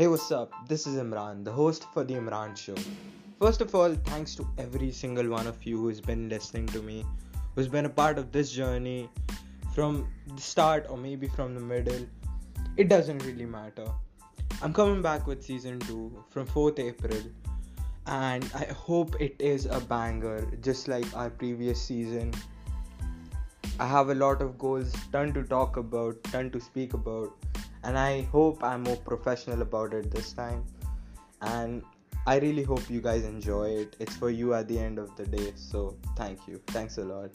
Hey, what's up? This is Imran, the host for The Imran Show. First of all, thanks to every single one of you who's been listening to me, who's been a part of this journey from the start or maybe from the middle. It doesn't really matter. I'm coming back with season 2 from 4th April, and I hope it is a banger just like our previous season. I have a lot of goals, ton to talk about, ton to speak about, and I hope I'm more professional about it this time. And I really hope you guys enjoy it. It's for you at the end of the day, so thank you. Thanks a lot.